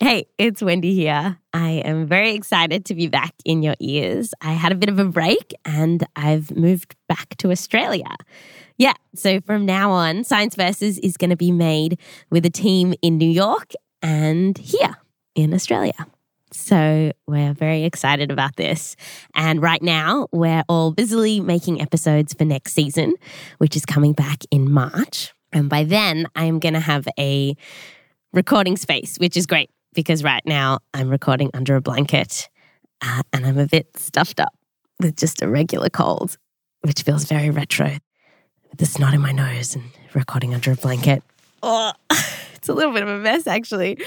Hey, it's Wendy here. I am very excited to be back in your ears. I had a bit of a break and I've moved back to Australia. Yeah, so from now on, Science Versus is going to be made with a team in New York and here in Australia. So we're very excited about this. And right now, we're all busily making episodes for next season, which is coming back in March. And by then, I am going to have a recording space, which is great because right now I'm recording under a blanket uh, and I'm a bit stuffed up with just a regular cold, which feels very retro. The snot in my nose and recording under a blanket. Oh, it's a little bit of a mess, actually.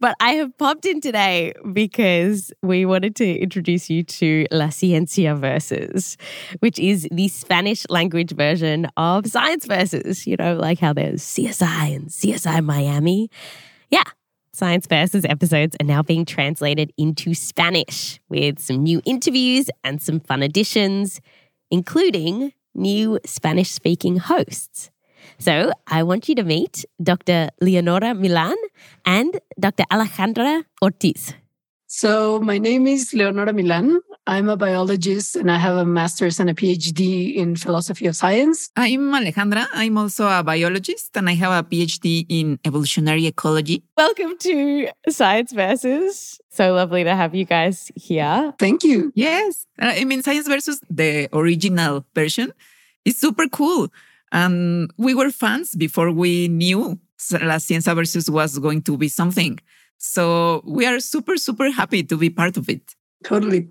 But I have popped in today because we wanted to introduce you to La Ciencia Versus, which is the Spanish language version of Science Versus. You know, like how there's CSI and CSI Miami. Yeah, Science Versus episodes are now being translated into Spanish with some new interviews and some fun additions, including new Spanish speaking hosts. So I want you to meet Dr. Leonora Milan and Dr. Alejandra Ortiz. So, my name is Leonora Milan. I'm a biologist and I have a master's and a PhD in philosophy of science. I'm Alejandra. I'm also a biologist and I have a PhD in evolutionary ecology. Welcome to Science Versus. So lovely to have you guys here. Thank you. Yes. Uh, I mean, Science Versus, the original version, is super cool. And we were fans before we knew La Ciencia Versus was going to be something. So we are super, super happy to be part of it. Totally.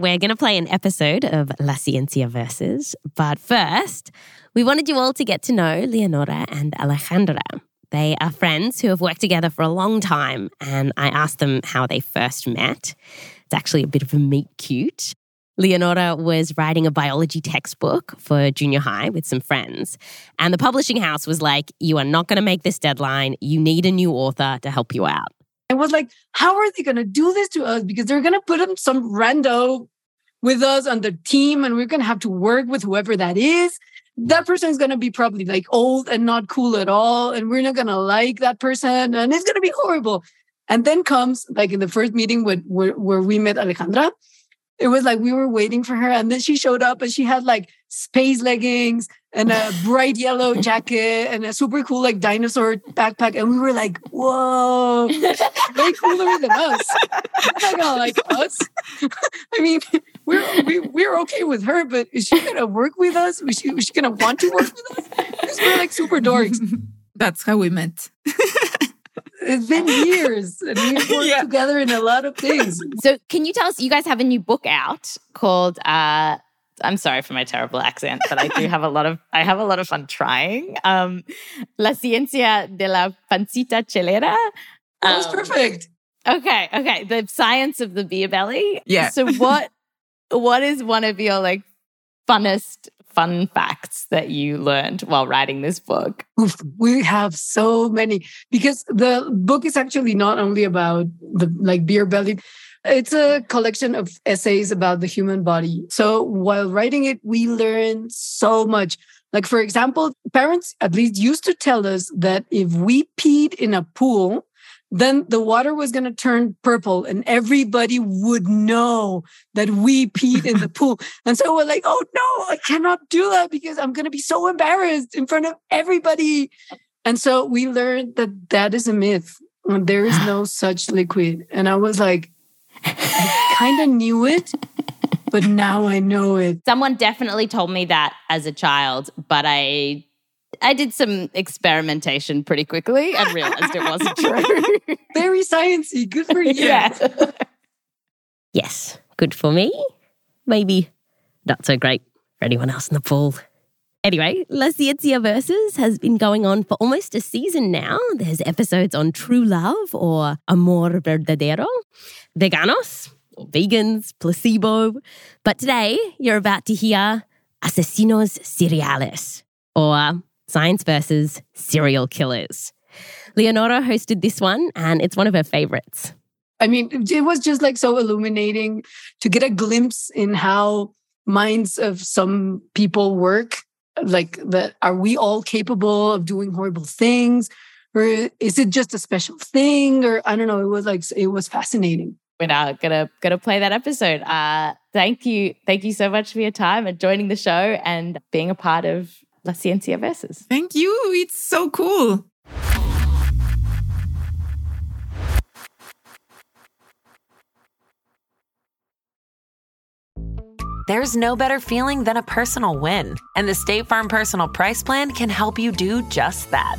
We're going to play an episode of La Ciencia Versus. But first, we wanted you all to get to know Leonora and Alejandra. They are friends who have worked together for a long time, and I asked them how they first met. It's actually a bit of a meet cute. Leonora was writing a biology textbook for junior high with some friends. And the publishing house was like, You are not going to make this deadline. You need a new author to help you out. I was like, how are they going to do this to us? Because they're going to put some rando with us on the team and we're going to have to work with whoever that is. That person is going to be probably like old and not cool at all. And we're not going to like that person and it's going to be horrible. And then comes like in the first meeting with, where, where we met Alejandra, it was like we were waiting for her and then she showed up and she had like space leggings and a bright yellow jacket and a super cool like dinosaur backpack and we were like whoa. Way cooler than us. Not gonna like us? I mean we're we, we're okay with her but is she gonna work with us? Is she, is she gonna want to work with us? Because we're like super dorks. That's how we met. It's been years and we've worked yeah. together in a lot of things. So can you tell us you guys have a new book out called uh I'm sorry for my terrible accent, but I do have a lot of I have a lot of fun trying. Um La ciencia de la pancita chelera. That was um, perfect. Okay, okay. The science of the beer belly. Yeah. So what what is one of your like funnest fun facts that you learned while writing this book? We have so many because the book is actually not only about the like beer belly. It's a collection of essays about the human body. So while writing it, we learned so much. Like, for example, parents at least used to tell us that if we peed in a pool, then the water was going to turn purple and everybody would know that we peed in the pool. And so we're like, oh no, I cannot do that because I'm going to be so embarrassed in front of everybody. And so we learned that that is a myth. There is no such liquid. And I was like, I kind of knew it, but now I know it. Someone definitely told me that as a child, but I I did some experimentation pretty quickly and realized it wasn't true. Very sciencey. Good for you. Yeah. yes, good for me. Maybe not so great for anyone else in the pool. Anyway, La Ciencia Versus has been going on for almost a season now. There's episodes on true love or amor verdadero, veganos, or vegans, placebo. But today, you're about to hear asesinos seriales, or um, Science versus Serial Killers. Leonora hosted this one, and it's one of her favorites. I mean, it was just like so illuminating to get a glimpse in how minds of some people work. Like that, are we all capable of doing horrible things? Or is it just a special thing? Or I don't know. It was like it was fascinating. We're now gonna gonna play that episode. Uh, thank you, thank you so much for your time and joining the show and being a part of La Ciencia Versus. Thank you. It's so cool. There's no better feeling than a personal win, and the State Farm Personal Price Plan can help you do just that.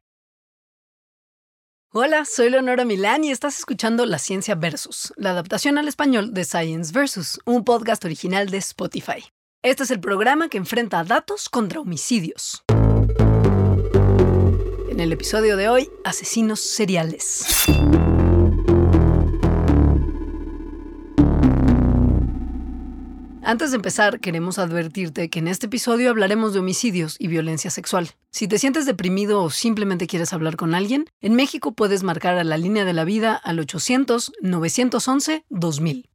Hola, soy Leonora Milán y estás escuchando La Ciencia Versus, la adaptación al español de Science Versus, un podcast original de Spotify. Este es el programa que enfrenta datos contra homicidios. En el episodio de hoy, asesinos seriales. Antes de empezar, queremos advertirte que en este episodio hablaremos de homicidios y violencia sexual. Si te sientes deprimido o simplemente quieres hablar con alguien, en México puedes marcar a la línea de la vida al 800-911-2000.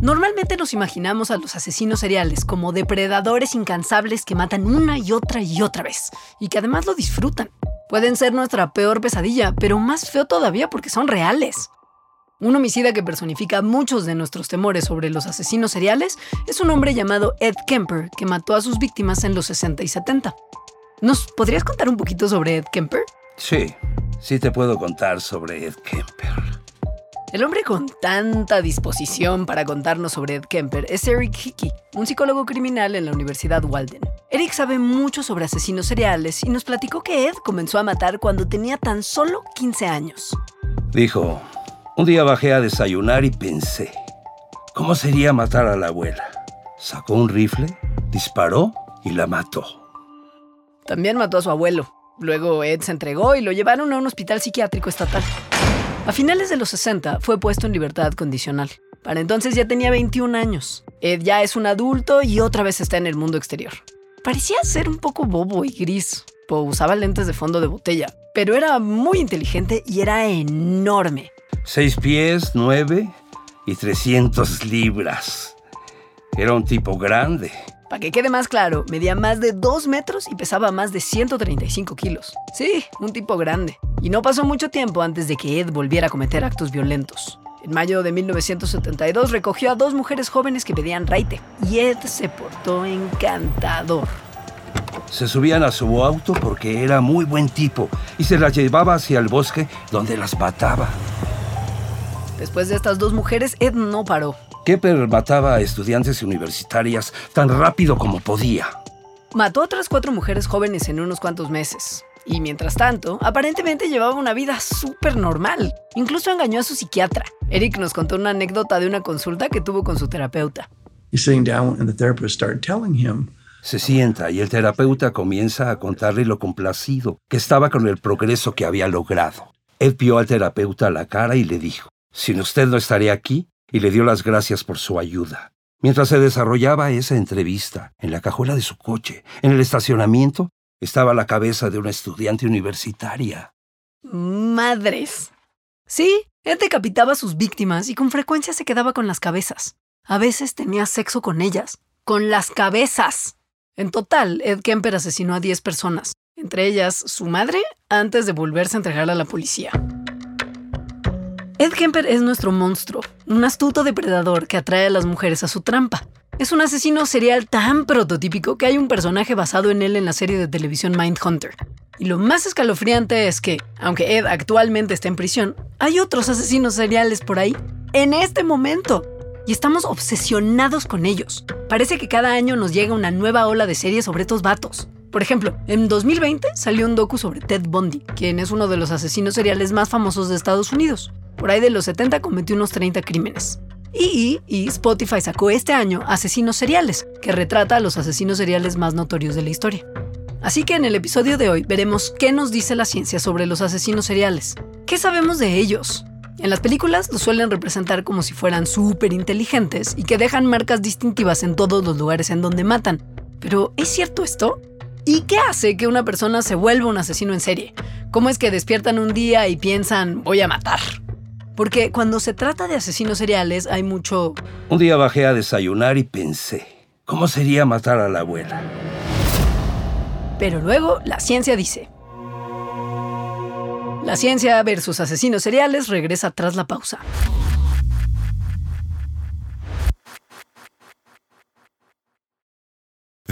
Normalmente nos imaginamos a los asesinos seriales como depredadores incansables que matan una y otra y otra vez, y que además lo disfrutan. Pueden ser nuestra peor pesadilla, pero más feo todavía porque son reales. Un homicida que personifica muchos de nuestros temores sobre los asesinos seriales es un hombre llamado Ed Kemper, que mató a sus víctimas en los 60 y 70. ¿Nos podrías contar un poquito sobre Ed Kemper? Sí, sí te puedo contar sobre Ed Kemper. El hombre con tanta disposición para contarnos sobre Ed Kemper es Eric Hickey, un psicólogo criminal en la Universidad Walden. Eric sabe mucho sobre asesinos seriales y nos platicó que Ed comenzó a matar cuando tenía tan solo 15 años. Dijo, un día bajé a desayunar y pensé, ¿cómo sería matar a la abuela? Sacó un rifle, disparó y la mató. También mató a su abuelo. Luego Ed se entregó y lo llevaron a un hospital psiquiátrico estatal. A finales de los 60 fue puesto en libertad condicional. Para entonces ya tenía 21 años. Ed ya es un adulto y otra vez está en el mundo exterior. Parecía ser un poco bobo y gris, pues usaba lentes de fondo de botella, pero era muy inteligente y era enorme. Seis pies, nueve y 300 libras. Era un tipo grande. Para que quede más claro, medía más de 2 metros y pesaba más de 135 kilos. Sí, un tipo grande. Y no pasó mucho tiempo antes de que Ed volviera a cometer actos violentos. En mayo de 1972 recogió a dos mujeres jóvenes que pedían raite y Ed se portó encantador. Se subían a su auto porque era muy buen tipo y se las llevaba hacia el bosque donde las mataba. Después de estas dos mujeres, Ed no paró. Kepper mataba a estudiantes universitarias tan rápido como podía. Mató a otras cuatro mujeres jóvenes en unos cuantos meses. Y mientras tanto, aparentemente llevaba una vida súper normal. Incluso engañó a su psiquiatra. Eric nos contó una anécdota de una consulta que tuvo con su terapeuta. He's sitting down and the therapist started telling him Se sienta y el terapeuta comienza a contarle lo complacido que estaba con el progreso que había logrado. Ed vio al terapeuta a la cara y le dijo, sin usted no estaría aquí, y le dio las gracias por su ayuda. Mientras se desarrollaba esa entrevista, en la cajuela de su coche, en el estacionamiento, estaba la cabeza de una estudiante universitaria. Madres. Sí, Ed decapitaba a sus víctimas y con frecuencia se quedaba con las cabezas. A veces tenía sexo con ellas. Con las cabezas. En total, Ed Kemper asesinó a 10 personas, entre ellas su madre, antes de volverse a entregar a la policía. Ed Kemper es nuestro monstruo, un astuto depredador que atrae a las mujeres a su trampa. Es un asesino serial tan prototípico que hay un personaje basado en él en la serie de televisión Mindhunter. Y lo más escalofriante es que, aunque Ed actualmente está en prisión, hay otros asesinos seriales por ahí, en este momento. y estamos obsesionados con ellos. Parece que cada año nos llega una nueva ola de series sobre estos vatos. Por ejemplo, en 2020 salió un docu sobre Ted Bundy, quien es uno de los asesinos seriales más famosos de Estados Unidos. Por ahí de los 70 cometió unos 30 crímenes. Y, Spotify sacó este año Asesinos Seriales, que retrata a los asesinos seriales más notorios de la historia. Así que en el episodio de hoy veremos qué nos dice la ciencia sobre los asesinos seriales. ¿Qué sabemos de ellos? En las películas los suelen representar como si fueran súper inteligentes y que dejan marcas distintivas en todos los lugares en donde matan. Pero ¿es cierto esto? ¿Y qué hace que una persona se vuelva un asesino en serie? ¿Cómo es que despiertan un día y piensan voy a matar? Porque cuando se trata de asesinos seriales hay mucho... Un día bajé a desayunar y pensé, ¿cómo sería matar a la abuela? Pero luego la ciencia dice... La ciencia versus asesinos seriales regresa tras la pausa.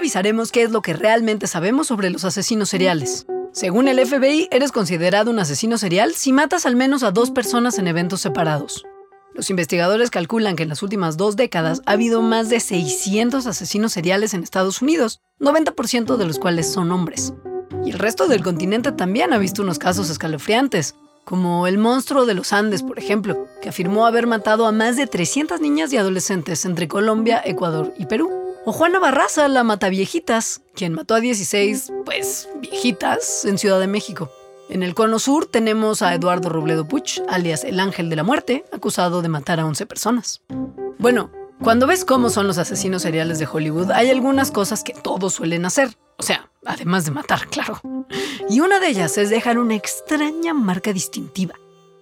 Revisaremos qué es lo que realmente sabemos sobre los asesinos seriales. Según el FBI, eres considerado un asesino serial si matas al menos a dos personas en eventos separados. Los investigadores calculan que en las últimas dos décadas ha habido más de 600 asesinos seriales en Estados Unidos, 90% de los cuales son hombres. Y el resto del continente también ha visto unos casos escalofriantes, como el monstruo de los Andes, por ejemplo, que afirmó haber matado a más de 300 niñas y adolescentes entre Colombia, Ecuador y Perú. O Juana Barraza, la mataviejitas, quien mató a 16, pues, viejitas en Ciudad de México. En el cono sur tenemos a Eduardo Robledo Puch, alias el Ángel de la Muerte, acusado de matar a 11 personas. Bueno, cuando ves cómo son los asesinos seriales de Hollywood, hay algunas cosas que todos suelen hacer. O sea, además de matar, claro. Y una de ellas es dejar una extraña marca distintiva.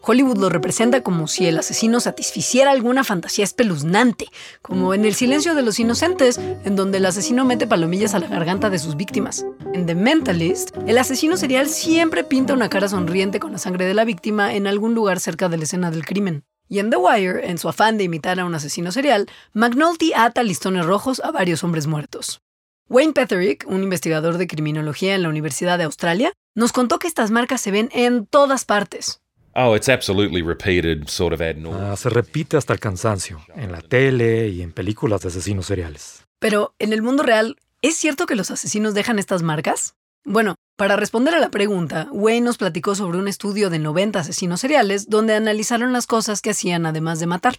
Hollywood lo representa como si el asesino satisficiera alguna fantasía espeluznante, como en El silencio de los inocentes, en donde el asesino mete palomillas a la garganta de sus víctimas. En The Mentalist, el asesino serial siempre pinta una cara sonriente con la sangre de la víctima en algún lugar cerca de la escena del crimen. Y en The Wire, en su afán de imitar a un asesino serial, McNulty ata listones rojos a varios hombres muertos. Wayne Petherick, un investigador de criminología en la Universidad de Australia, nos contó que estas marcas se ven en todas partes. Oh, it's absolutely repeated, sort of ad nauseam. Ah, se repite hasta el cansancio, en la tele y en películas de asesinos seriales. Pero, en el mundo real, ¿es cierto que los asesinos dejan estas marcas? Bueno, para responder a la pregunta, Wayne nos platicó sobre un estudio de 90 asesinos seriales donde analizaron las cosas que hacían además de matar.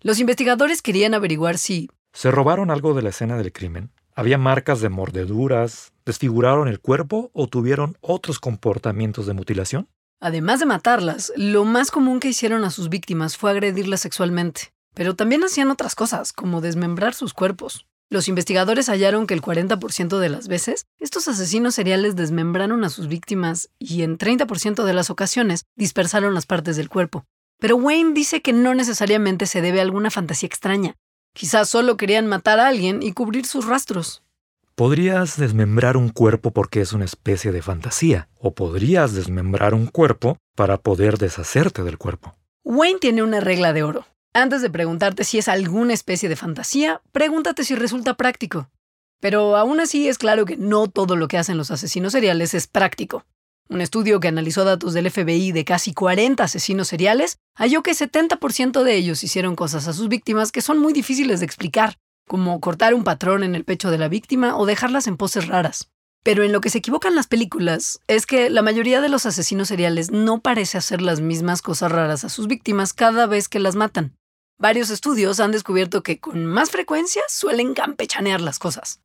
Los investigadores querían averiguar si... ¿Se robaron algo de la escena del crimen? ¿Había marcas de mordeduras? ¿Desfiguraron el cuerpo o tuvieron otros comportamientos de mutilación? Además de matarlas, lo más común que hicieron a sus víctimas fue agredirlas sexualmente. Pero también hacían otras cosas, como desmembrar sus cuerpos. Los investigadores hallaron que el 40% de las veces, estos asesinos seriales desmembraron a sus víctimas y en 30% de las ocasiones dispersaron las partes del cuerpo. Pero Wayne dice que no necesariamente se debe a alguna fantasía extraña. Quizás solo querían matar a alguien y cubrir sus rastros. Podrías desmembrar un cuerpo porque es una especie de fantasía, o podrías desmembrar un cuerpo para poder deshacerte del cuerpo. Wayne tiene una regla de oro. Antes de preguntarte si es alguna especie de fantasía, pregúntate si resulta práctico. Pero aún así es claro que no todo lo que hacen los asesinos seriales es práctico. Un estudio que analizó datos del FBI de casi 40 asesinos seriales halló que 70% de ellos hicieron cosas a sus víctimas que son muy difíciles de explicar, como cortar un patrón en el pecho de la víctima o dejarlas en poses raras. Pero en lo que se equivocan las películas es que la mayoría de los asesinos seriales no parece hacer las mismas cosas raras a sus víctimas cada vez que las matan. Varios estudios han descubierto que con más frecuencia suelen campechanear las cosas.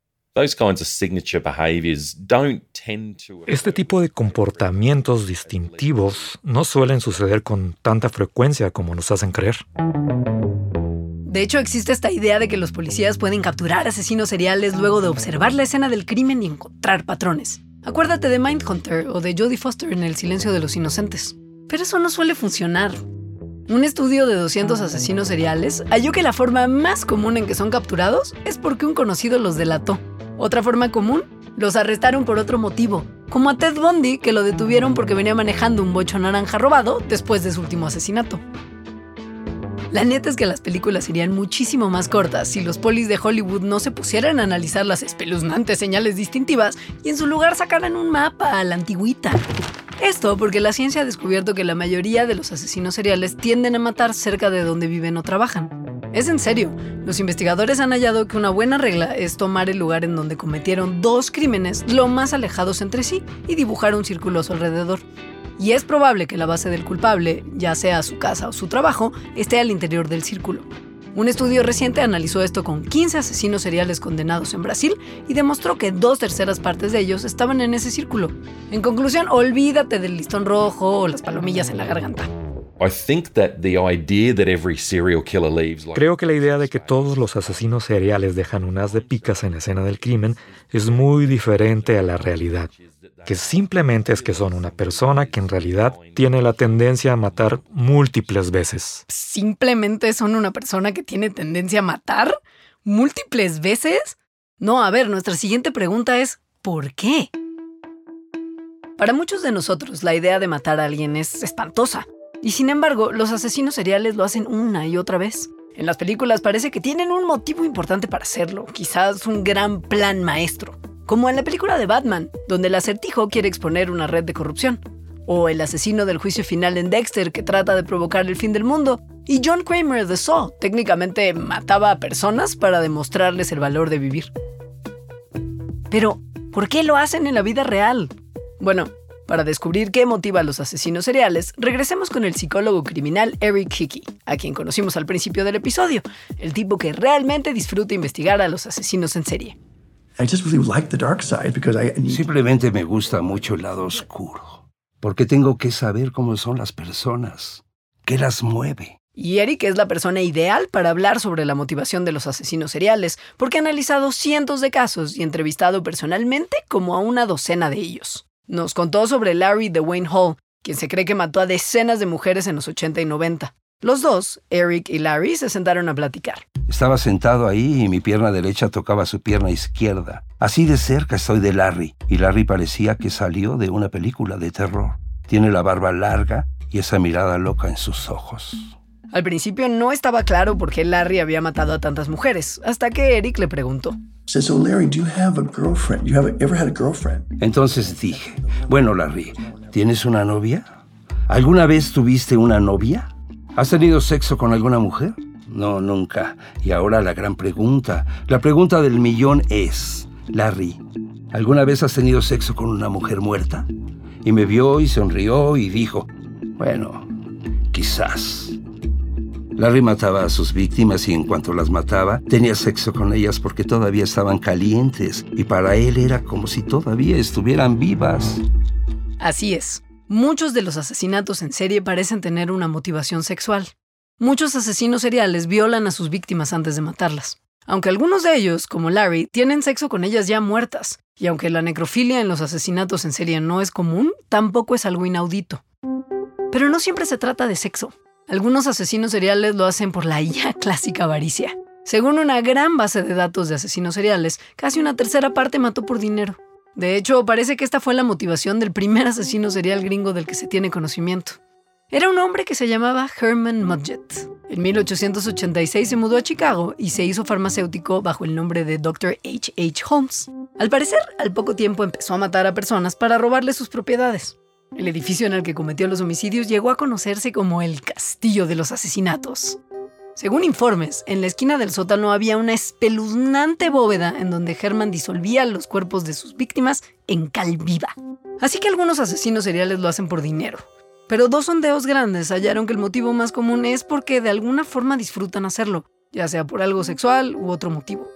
Este tipo de comportamientos distintivos no suelen suceder con tanta frecuencia como nos hacen creer. De hecho, existe esta idea de que los policías pueden capturar asesinos seriales luego de observar la escena del crimen y encontrar patrones. Acuérdate de Mindhunter o de Jodie Foster en El silencio de los inocentes. Pero eso no suele funcionar. Un estudio de 200 asesinos seriales halló que la forma más común en que son capturados es porque un conocido los delató. Otra forma común, los arrestaron por otro motivo, como a Ted Bundy, que lo detuvieron porque venía manejando un bocho naranja robado después de su último asesinato. La neta es que las películas serían muchísimo más cortas si los polis de Hollywood no se pusieran a analizar las espeluznantes señales distintivas y en su lugar sacaran un mapa a la antigüita. Esto porque la ciencia ha descubierto que la mayoría de los asesinos seriales tienden a matar cerca de donde viven o trabajan. Es en serio, los investigadores han hallado que una buena regla es tomar el lugar en donde cometieron dos crímenes lo más alejados entre sí y dibujar un círculo a su alrededor. Y es probable que la base del culpable, ya sea su casa o su trabajo, esté al interior del círculo. Un estudio reciente analizó esto con 15 asesinos seriales condenados en Brasil y demostró que dos terceras partes de ellos estaban en ese círculo. En conclusión, olvídate del listón rojo o las palomillas en la garganta. Creo que la idea de que todos los asesinos seriales dejan unas de picas en la escena del crimen es muy diferente a la realidad que simplemente es que son una persona que en realidad tiene la tendencia a matar múltiples veces. ¿Simplemente son una persona que tiene tendencia a matar múltiples veces? No, a ver, nuestra siguiente pregunta es, ¿por qué? Para muchos de nosotros, la idea de matar a alguien es espantosa. Y sin embargo, los asesinos seriales lo hacen una y otra vez. En las películas parece que tienen un motivo importante para hacerlo, quizás un gran plan maestro como en la película de Batman, donde el acertijo quiere exponer una red de corrupción, o el asesino del juicio final en Dexter que trata de provocar el fin del mundo, y John Kramer de Saw técnicamente mataba a personas para demostrarles el valor de vivir. Pero, ¿por qué lo hacen en la vida real? Bueno, para descubrir qué motiva a los asesinos seriales, regresemos con el psicólogo criminal Eric Hickey, a quien conocimos al principio del episodio, el tipo que realmente disfruta investigar a los asesinos en serie. Simplemente me gusta mucho el lado oscuro, porque tengo que saber cómo son las personas, qué las mueve. Y Eric es la persona ideal para hablar sobre la motivación de los asesinos seriales, porque ha analizado cientos de casos y entrevistado personalmente como a una docena de ellos. Nos contó sobre Larry de Wayne Hall, quien se cree que mató a decenas de mujeres en los 80 y 90. Los dos, Eric y Larry, se sentaron a platicar. Estaba sentado ahí y mi pierna derecha tocaba su pierna izquierda. Así de cerca estoy de Larry, y Larry parecía que salió de una película de terror. Tiene la barba larga y esa mirada loca en sus ojos. Al principio no estaba claro por qué Larry había matado a tantas mujeres, hasta que Eric le preguntó. Entonces dije, bueno Larry, ¿tienes una novia? ¿Alguna vez tuviste una novia? ¿Has tenido sexo con alguna mujer? No, nunca. Y ahora la gran pregunta. La pregunta del millón es, Larry, ¿alguna vez has tenido sexo con una mujer muerta? Y me vio y sonrió y dijo, bueno, quizás. Larry mataba a sus víctimas y en cuanto las mataba, tenía sexo con ellas porque todavía estaban calientes y para él era como si todavía estuvieran vivas. Así es. Muchos de los asesinatos en serie parecen tener una motivación sexual. Muchos asesinos seriales violan a sus víctimas antes de matarlas. Aunque algunos de ellos, como Larry, tienen sexo con ellas ya muertas, y aunque la necrofilia en los asesinatos en serie no es común, tampoco es algo inaudito. Pero no siempre se trata de sexo. Algunos asesinos seriales lo hacen por la ya clásica avaricia. Según una gran base de datos de asesinos seriales, casi una tercera parte mató por dinero. De hecho, parece que esta fue la motivación del primer asesino serial gringo del que se tiene conocimiento. Era un hombre que se llamaba Herman Mudgett. En 1886 se mudó a Chicago y se hizo farmacéutico bajo el nombre de Dr. H. H. Holmes. Al parecer, al poco tiempo empezó a matar a personas para robarle sus propiedades. El edificio en el que cometió los homicidios llegó a conocerse como el Castillo de los Asesinatos. Según informes, en la esquina del sótano había una espeluznante bóveda en donde Herman disolvía los cuerpos de sus víctimas en cal viva. Así que algunos asesinos seriales lo hacen por dinero. Pero dos sondeos grandes hallaron que el motivo más común es porque de alguna forma disfrutan hacerlo, ya sea por algo sexual u otro motivo.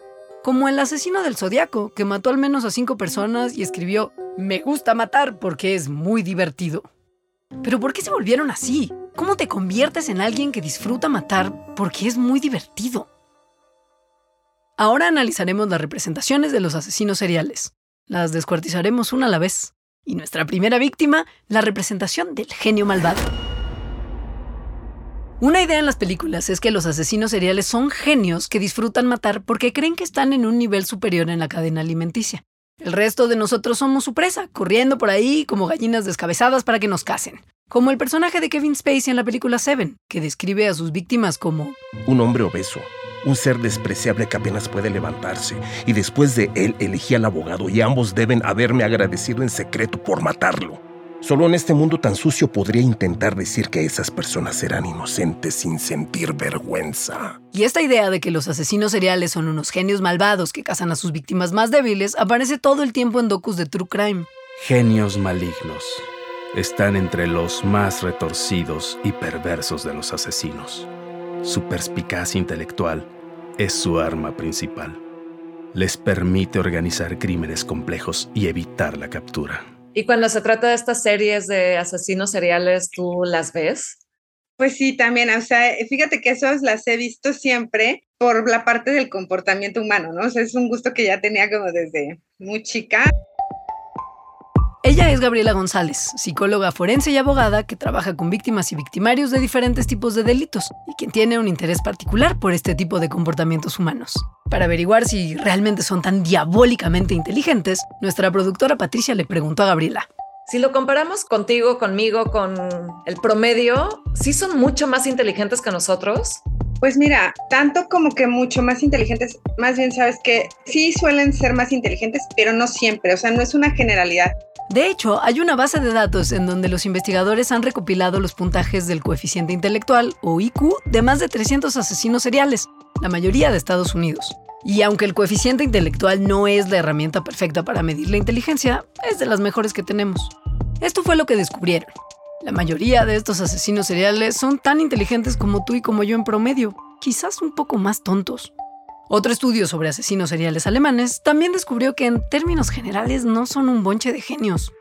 Como el asesino del zodiaco, que mató al menos a cinco personas y escribió: Me gusta matar porque es muy divertido. Pero ¿por qué se volvieron así? ¿Cómo te conviertes en alguien que disfruta matar porque es muy divertido? Ahora analizaremos las representaciones de los asesinos seriales. Las descuartizaremos una a la vez. Y nuestra primera víctima, la representación del genio malvado. Una idea en las películas es que los asesinos seriales son genios que disfrutan matar porque creen que están en un nivel superior en la cadena alimenticia. El resto de nosotros somos su presa, corriendo por ahí como gallinas descabezadas para que nos casen. Como el personaje de Kevin Spacey en la película Seven, que describe a sus víctimas como un hombre obeso, un ser despreciable que apenas puede levantarse, y después de él elegí al abogado y ambos deben haberme agradecido en secreto por matarlo. Solo en este mundo tan sucio podría intentar decir que esas personas eran inocentes sin sentir vergüenza. Y esta idea de que los asesinos seriales son unos genios malvados que cazan a sus víctimas más débiles aparece todo el tiempo en docus de True Crime. Genios malignos están entre los más retorcidos y perversos de los asesinos. Su perspicacia intelectual es su arma principal. Les permite organizar crímenes complejos y evitar la captura. Y cuando se trata de estas series de asesinos seriales, ¿tú las ves? Pues sí, también, o sea, fíjate que esas las he visto siempre por la parte del comportamiento humano, ¿no? O sea, es un gusto que ya tenía como desde muy chica. Ella es Gabriela González, psicóloga forense y abogada que trabaja con víctimas y victimarios de diferentes tipos de delitos y quien tiene un interés particular por este tipo de comportamientos humanos. Para averiguar si realmente son tan diabólicamente inteligentes, nuestra productora Patricia le preguntó a Gabriela. Si lo comparamos contigo, conmigo, con el promedio, ¿sí son mucho más inteligentes que nosotros? Pues mira, tanto como que mucho más inteligentes, más bien sabes que sí suelen ser más inteligentes, pero no siempre, o sea, no es una generalidad. De hecho, hay una base de datos en donde los investigadores han recopilado los puntajes del coeficiente intelectual, o IQ, de más de 300 asesinos seriales, la mayoría de Estados Unidos. Y aunque el coeficiente intelectual no es la herramienta perfecta para medir la inteligencia, es de las mejores que tenemos. Esto fue lo que descubrieron. La mayoría de estos asesinos seriales son tan inteligentes como tú y como yo en promedio, quizás un poco más tontos. Otro estudio sobre asesinos seriales alemanes también descubrió que en términos generales no son un bonche de genios.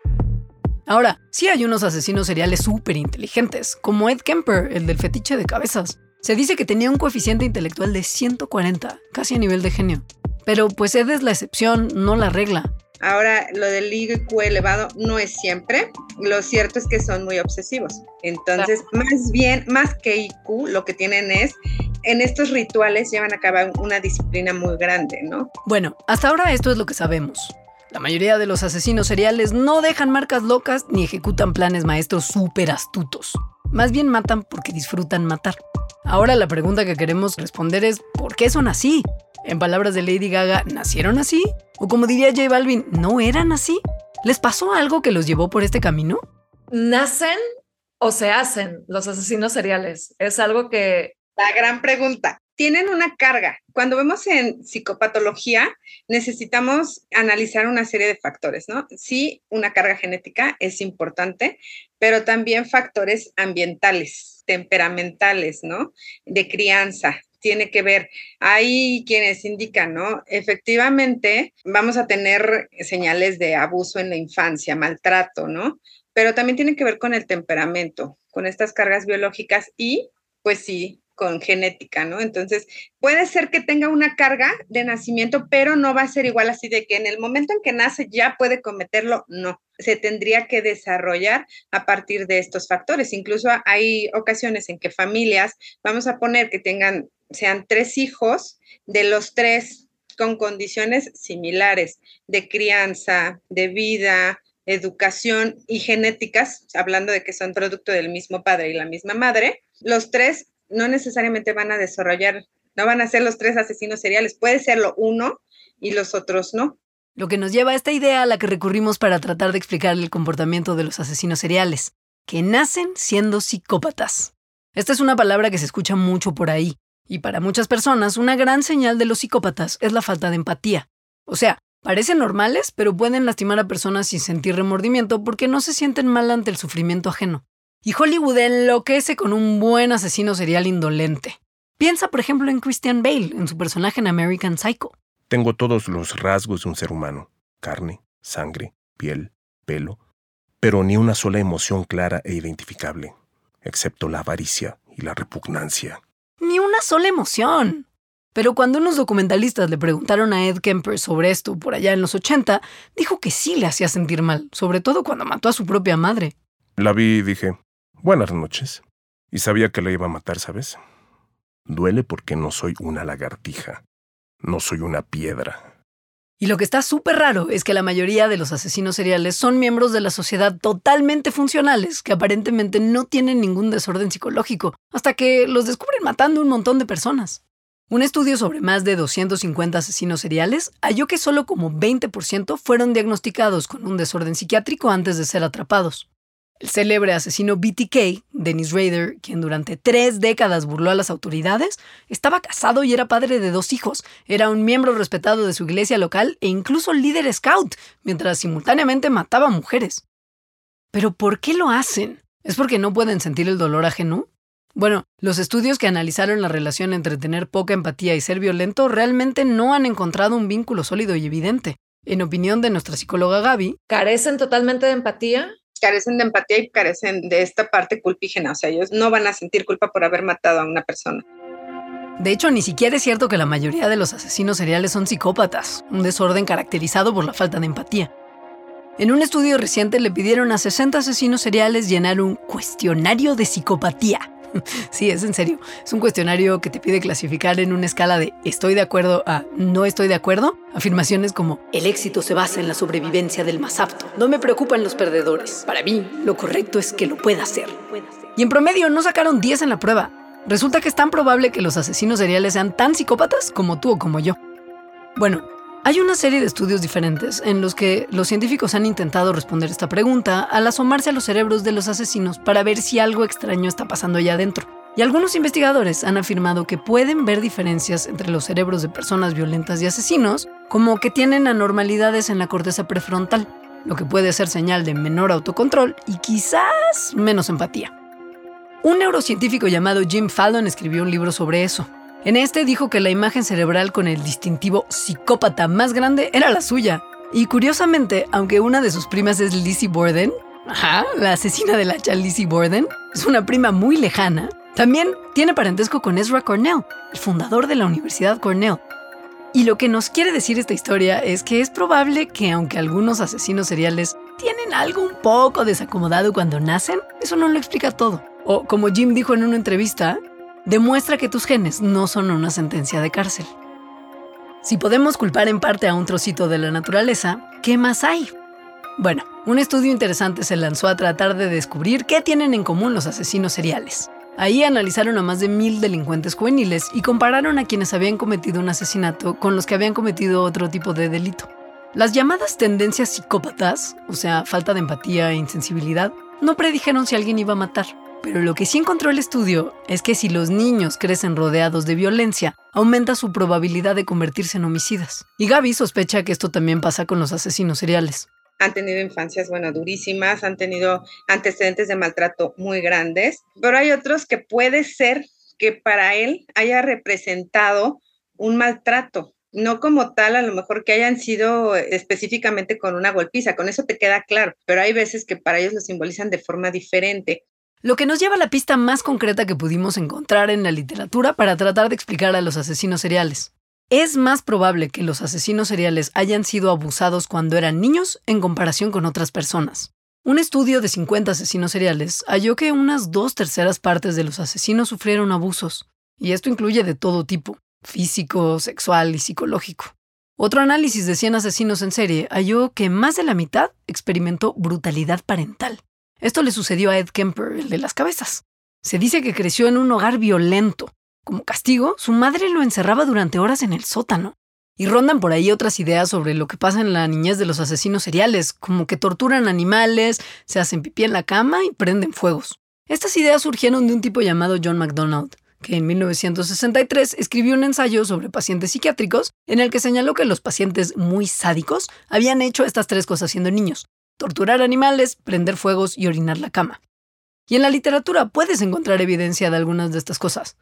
Ahora, sí hay unos asesinos seriales súper inteligentes, como Ed Kemper, el del fetiche de cabezas. Se dice que tenía un coeficiente intelectual de 140, casi a nivel de genio. Pero pues Ed es la excepción, no la regla. Ahora, lo del IQ elevado no es siempre. Lo cierto es que son muy obsesivos. Entonces, más bien, más que IQ, lo que tienen es, en estos rituales llevan a cabo una disciplina muy grande, ¿no? Bueno, hasta ahora esto es lo que sabemos. La mayoría de los asesinos seriales no dejan marcas locas ni ejecutan planes maestros súper astutos. Más bien matan porque disfrutan matar. Ahora la pregunta que queremos responder es, ¿por qué son así? En palabras de Lady Gaga, ¿nacieron así? O como diría J Balvin, ¿no eran así? ¿Les pasó algo que los llevó por este camino? ¿Nacen o se hacen los asesinos seriales? Es algo que... La gran pregunta. Tienen una carga. Cuando vemos en psicopatología, necesitamos analizar una serie de factores, ¿no? Sí, una carga genética es importante, pero también factores ambientales, temperamentales, ¿no? De crianza, tiene que ver. Hay quienes indican, ¿no? Efectivamente, vamos a tener señales de abuso en la infancia, maltrato, ¿no? pero también tiene que ver con el temperamento, con estas cargas biológicas y, pues sí, con genética, ¿no? Entonces, puede ser que tenga una carga de nacimiento, pero no va a ser igual así de que en el momento en que nace ya puede cometerlo, no. Se tendría que desarrollar a partir de estos factores. Incluso hay ocasiones en que familias, vamos a poner que tengan, sean tres hijos, de los tres con condiciones similares de crianza, de vida, educación y genéticas, hablando de que son producto del mismo padre y la misma madre, los tres no necesariamente van a desarrollar, no van a ser los tres asesinos seriales, puede serlo uno y los otros no. Lo que nos lleva a esta idea a la que recurrimos para tratar de explicar el comportamiento de los asesinos seriales, que nacen siendo psicópatas. Esta es una palabra que se escucha mucho por ahí, y para muchas personas una gran señal de los psicópatas es la falta de empatía. O sea, parecen normales, pero pueden lastimar a personas sin sentir remordimiento porque no se sienten mal ante el sufrimiento ajeno. Y Hollywood enloquece con un buen asesino serial indolente. Piensa, por ejemplo, en Christian Bale, en su personaje en American Psycho. Tengo todos los rasgos de un ser humano. Carne, sangre, piel, pelo. Pero ni una sola emoción clara e identificable, excepto la avaricia y la repugnancia. Ni una sola emoción. Pero cuando unos documentalistas le preguntaron a Ed Kemper sobre esto por allá en los 80, dijo que sí le hacía sentir mal, sobre todo cuando mató a su propia madre. La vi y dije, Buenas noches. Y sabía que la iba a matar, ¿sabes? Duele porque no soy una lagartija. No soy una piedra. Y lo que está súper raro es que la mayoría de los asesinos seriales son miembros de la sociedad totalmente funcionales, que aparentemente no tienen ningún desorden psicológico, hasta que los descubren matando un montón de personas. Un estudio sobre más de 250 asesinos seriales halló que solo como 20% fueron diagnosticados con un desorden psiquiátrico antes de ser atrapados. El célebre asesino BTK, Dennis Rader, quien durante tres décadas burló a las autoridades, estaba casado y era padre de dos hijos, era un miembro respetado de su iglesia local e incluso líder scout, mientras simultáneamente mataba mujeres. Pero ¿por qué lo hacen? ¿Es porque no pueden sentir el dolor ajeno? Bueno, los estudios que analizaron la relación entre tener poca empatía y ser violento realmente no han encontrado un vínculo sólido y evidente. En opinión de nuestra psicóloga Gaby, ¿carecen totalmente de empatía? Carecen de empatía y carecen de esta parte culpígena, o sea, ellos no van a sentir culpa por haber matado a una persona. De hecho, ni siquiera es cierto que la mayoría de los asesinos seriales son psicópatas, un desorden caracterizado por la falta de empatía. En un estudio reciente le pidieron a 60 asesinos seriales llenar un cuestionario de psicopatía. sí, es en serio. Es un cuestionario que te pide clasificar en una escala de estoy de acuerdo a no estoy de acuerdo. Afirmaciones como el éxito se basa en la sobrevivencia del más apto. No me preocupan los perdedores. Para mí, lo correcto es que lo pueda hacer. Y en promedio no sacaron 10 en la prueba. Resulta que es tan probable que los asesinos seriales sean tan psicópatas como tú o como yo. Bueno, hay una serie de estudios diferentes en los que los científicos han intentado responder esta pregunta al asomarse a los cerebros de los asesinos para ver si algo extraño está pasando allá adentro. Y algunos investigadores han afirmado que pueden ver diferencias entre los cerebros de personas violentas y asesinos, como que tienen anormalidades en la corteza prefrontal, lo que puede ser señal de menor autocontrol y quizás menos empatía. Un neurocientífico llamado Jim Fallon escribió un libro sobre eso, en este dijo que la imagen cerebral con el distintivo psicópata más grande era la suya. Y curiosamente, aunque una de sus primas es Lizzie Borden, ajá, la asesina del hacha Lizzie Borden, es una prima muy lejana, también tiene parentesco con Ezra Cornell, el fundador de la Universidad Cornell. Y lo que nos quiere decir esta historia es que es probable que aunque algunos asesinos seriales tienen algo un poco desacomodado cuando nacen, eso no lo explica todo. O como Jim dijo en una entrevista, demuestra que tus genes no son una sentencia de cárcel. Si podemos culpar en parte a un trocito de la naturaleza, ¿qué más hay? Bueno, un estudio interesante se lanzó a tratar de descubrir qué tienen en común los asesinos seriales. Ahí analizaron a más de mil delincuentes juveniles y compararon a quienes habían cometido un asesinato con los que habían cometido otro tipo de delito. Las llamadas tendencias psicópatas, o sea, falta de empatía e insensibilidad, no predijeron si alguien iba a matar. Pero lo que sí encontró el estudio es que si los niños crecen rodeados de violencia, aumenta su probabilidad de convertirse en homicidas. Y Gaby sospecha que esto también pasa con los asesinos seriales. Han tenido infancias, bueno, durísimas, han tenido antecedentes de maltrato muy grandes, pero hay otros que puede ser que para él haya representado un maltrato no como tal, a lo mejor que hayan sido específicamente con una golpiza, con eso te queda claro, pero hay veces que para ellos lo simbolizan de forma diferente. Lo que nos lleva a la pista más concreta que pudimos encontrar en la literatura para tratar de explicar a los asesinos seriales. Es más probable que los asesinos seriales hayan sido abusados cuando eran niños en comparación con otras personas. Un estudio de 50 asesinos seriales halló que unas dos terceras partes de los asesinos sufrieron abusos, y esto incluye de todo tipo, físico, sexual y psicológico. Otro análisis de 100 asesinos en serie halló que más de la mitad experimentó brutalidad parental. Esto le sucedió a Ed Kemper, el de las cabezas. Se dice que creció en un hogar violento. Como castigo, su madre lo encerraba durante horas en el sótano. Y rondan por ahí otras ideas sobre lo que pasa en la niñez de los asesinos seriales, como que torturan animales, se hacen pipí en la cama y prenden fuegos. Estas ideas surgieron de un tipo llamado John MacDonald, que en 1963 escribió un ensayo sobre pacientes psiquiátricos en el que señaló que los pacientes muy sádicos habían hecho estas tres cosas siendo niños, torturar animales, prender fuegos y orinar la cama. Y en la literatura puedes encontrar evidencia de algunas de estas cosas.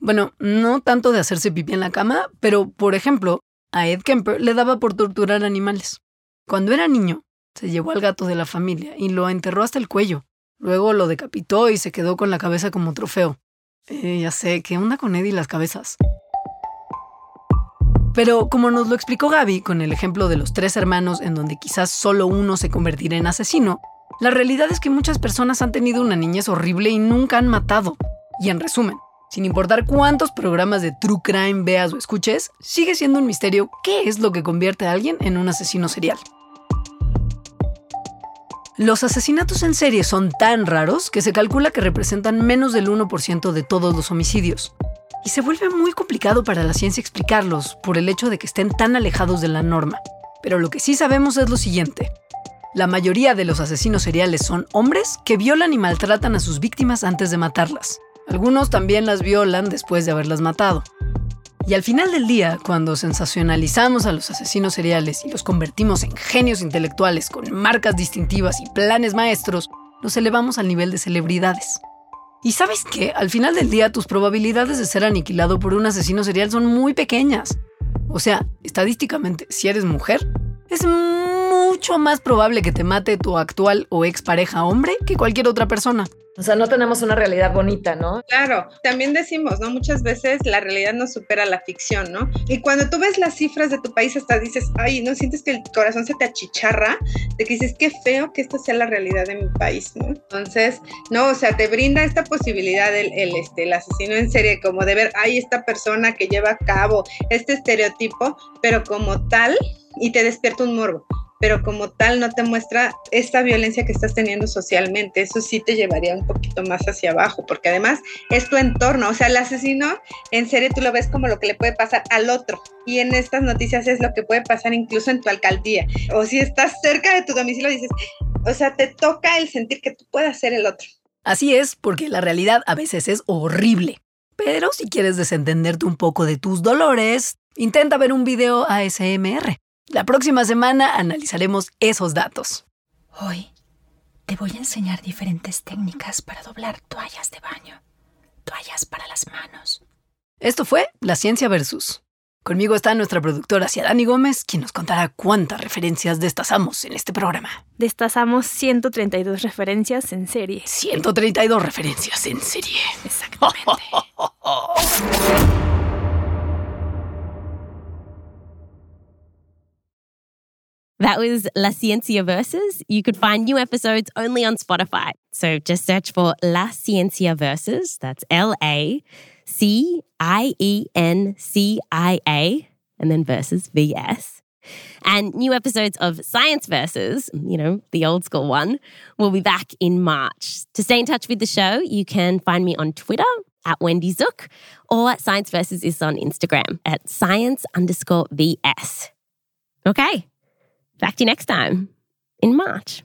Bueno, no tanto de hacerse pipí en la cama, pero, por ejemplo, a Ed Kemper le daba por torturar animales. Cuando era niño, se llevó al gato de la familia y lo enterró hasta el cuello. Luego lo decapitó y se quedó con la cabeza como trofeo. Eh, ya sé, ¿qué onda con Eddie y las cabezas? Pero como nos lo explicó Gaby con el ejemplo de los tres hermanos en donde quizás solo uno se convertirá en asesino, la realidad es que muchas personas han tenido una niñez horrible y nunca han matado. Y en resumen, sin importar cuántos programas de True Crime veas o escuches, sigue siendo un misterio qué es lo que convierte a alguien en un asesino serial. Los asesinatos en serie son tan raros que se calcula que representan menos del 1% de todos los homicidios. Y se vuelve muy complicado para la ciencia explicarlos por el hecho de que estén tan alejados de la norma. Pero lo que sí sabemos es lo siguiente. La mayoría de los asesinos seriales son hombres que violan y maltratan a sus víctimas antes de matarlas. Algunos también las violan después de haberlas matado. Y al final del día, cuando sensacionalizamos a los asesinos seriales y los convertimos en genios intelectuales con marcas distintivas y planes maestros, los elevamos al nivel de celebridades. Y sabes qué, al final del día tus probabilidades de ser aniquilado por un asesino serial son muy pequeñas. O sea, estadísticamente, si eres mujer, es mucho más probable que te mate tu actual o expareja hombre que cualquier otra persona. O sea, no tenemos una realidad bonita, ¿no? Claro, también decimos, ¿no? Muchas veces la realidad no supera la ficción, ¿no? Y cuando tú ves las cifras de tu país, hasta dices, ay, ¿no sientes que el corazón se te achicharra? De que dices, qué feo que esto sea la realidad de mi país, ¿no? Entonces, no, o sea, te brinda esta posibilidad el, este, el asesino en serie, como de ver, ay, esta persona que lleva a cabo este estereotipo, pero como tal, y te despierta un morbo pero como tal no te muestra esta violencia que estás teniendo socialmente. Eso sí te llevaría un poquito más hacia abajo, porque además es tu entorno. O sea, el asesino en serie tú lo ves como lo que le puede pasar al otro. Y en estas noticias es lo que puede pasar incluso en tu alcaldía. O si estás cerca de tu domicilio, dices, o sea, te toca el sentir que tú puedas ser el otro. Así es, porque la realidad a veces es horrible. Pero si quieres desentenderte un poco de tus dolores, intenta ver un video ASMR. La próxima semana analizaremos esos datos. Hoy te voy a enseñar diferentes técnicas para doblar toallas de baño, toallas para las manos. Esto fue La Ciencia Versus. Conmigo está nuestra productora Ciadani Gómez, quien nos contará cuántas referencias destazamos en este programa. Destazamos 132 referencias en serie. 132 referencias en serie. Exactamente. That was La Ciencia Versus. You could find new episodes only on Spotify. So just search for La Ciencia Versus. That's L A C I E N C I A, and then versus V S. And new episodes of Science Versus, you know, the old school one, will be back in March. To stay in touch with the show, you can find me on Twitter at Wendy Zook or at Science Versus is on Instagram at science underscore VS. Okay. Back to you next time in March.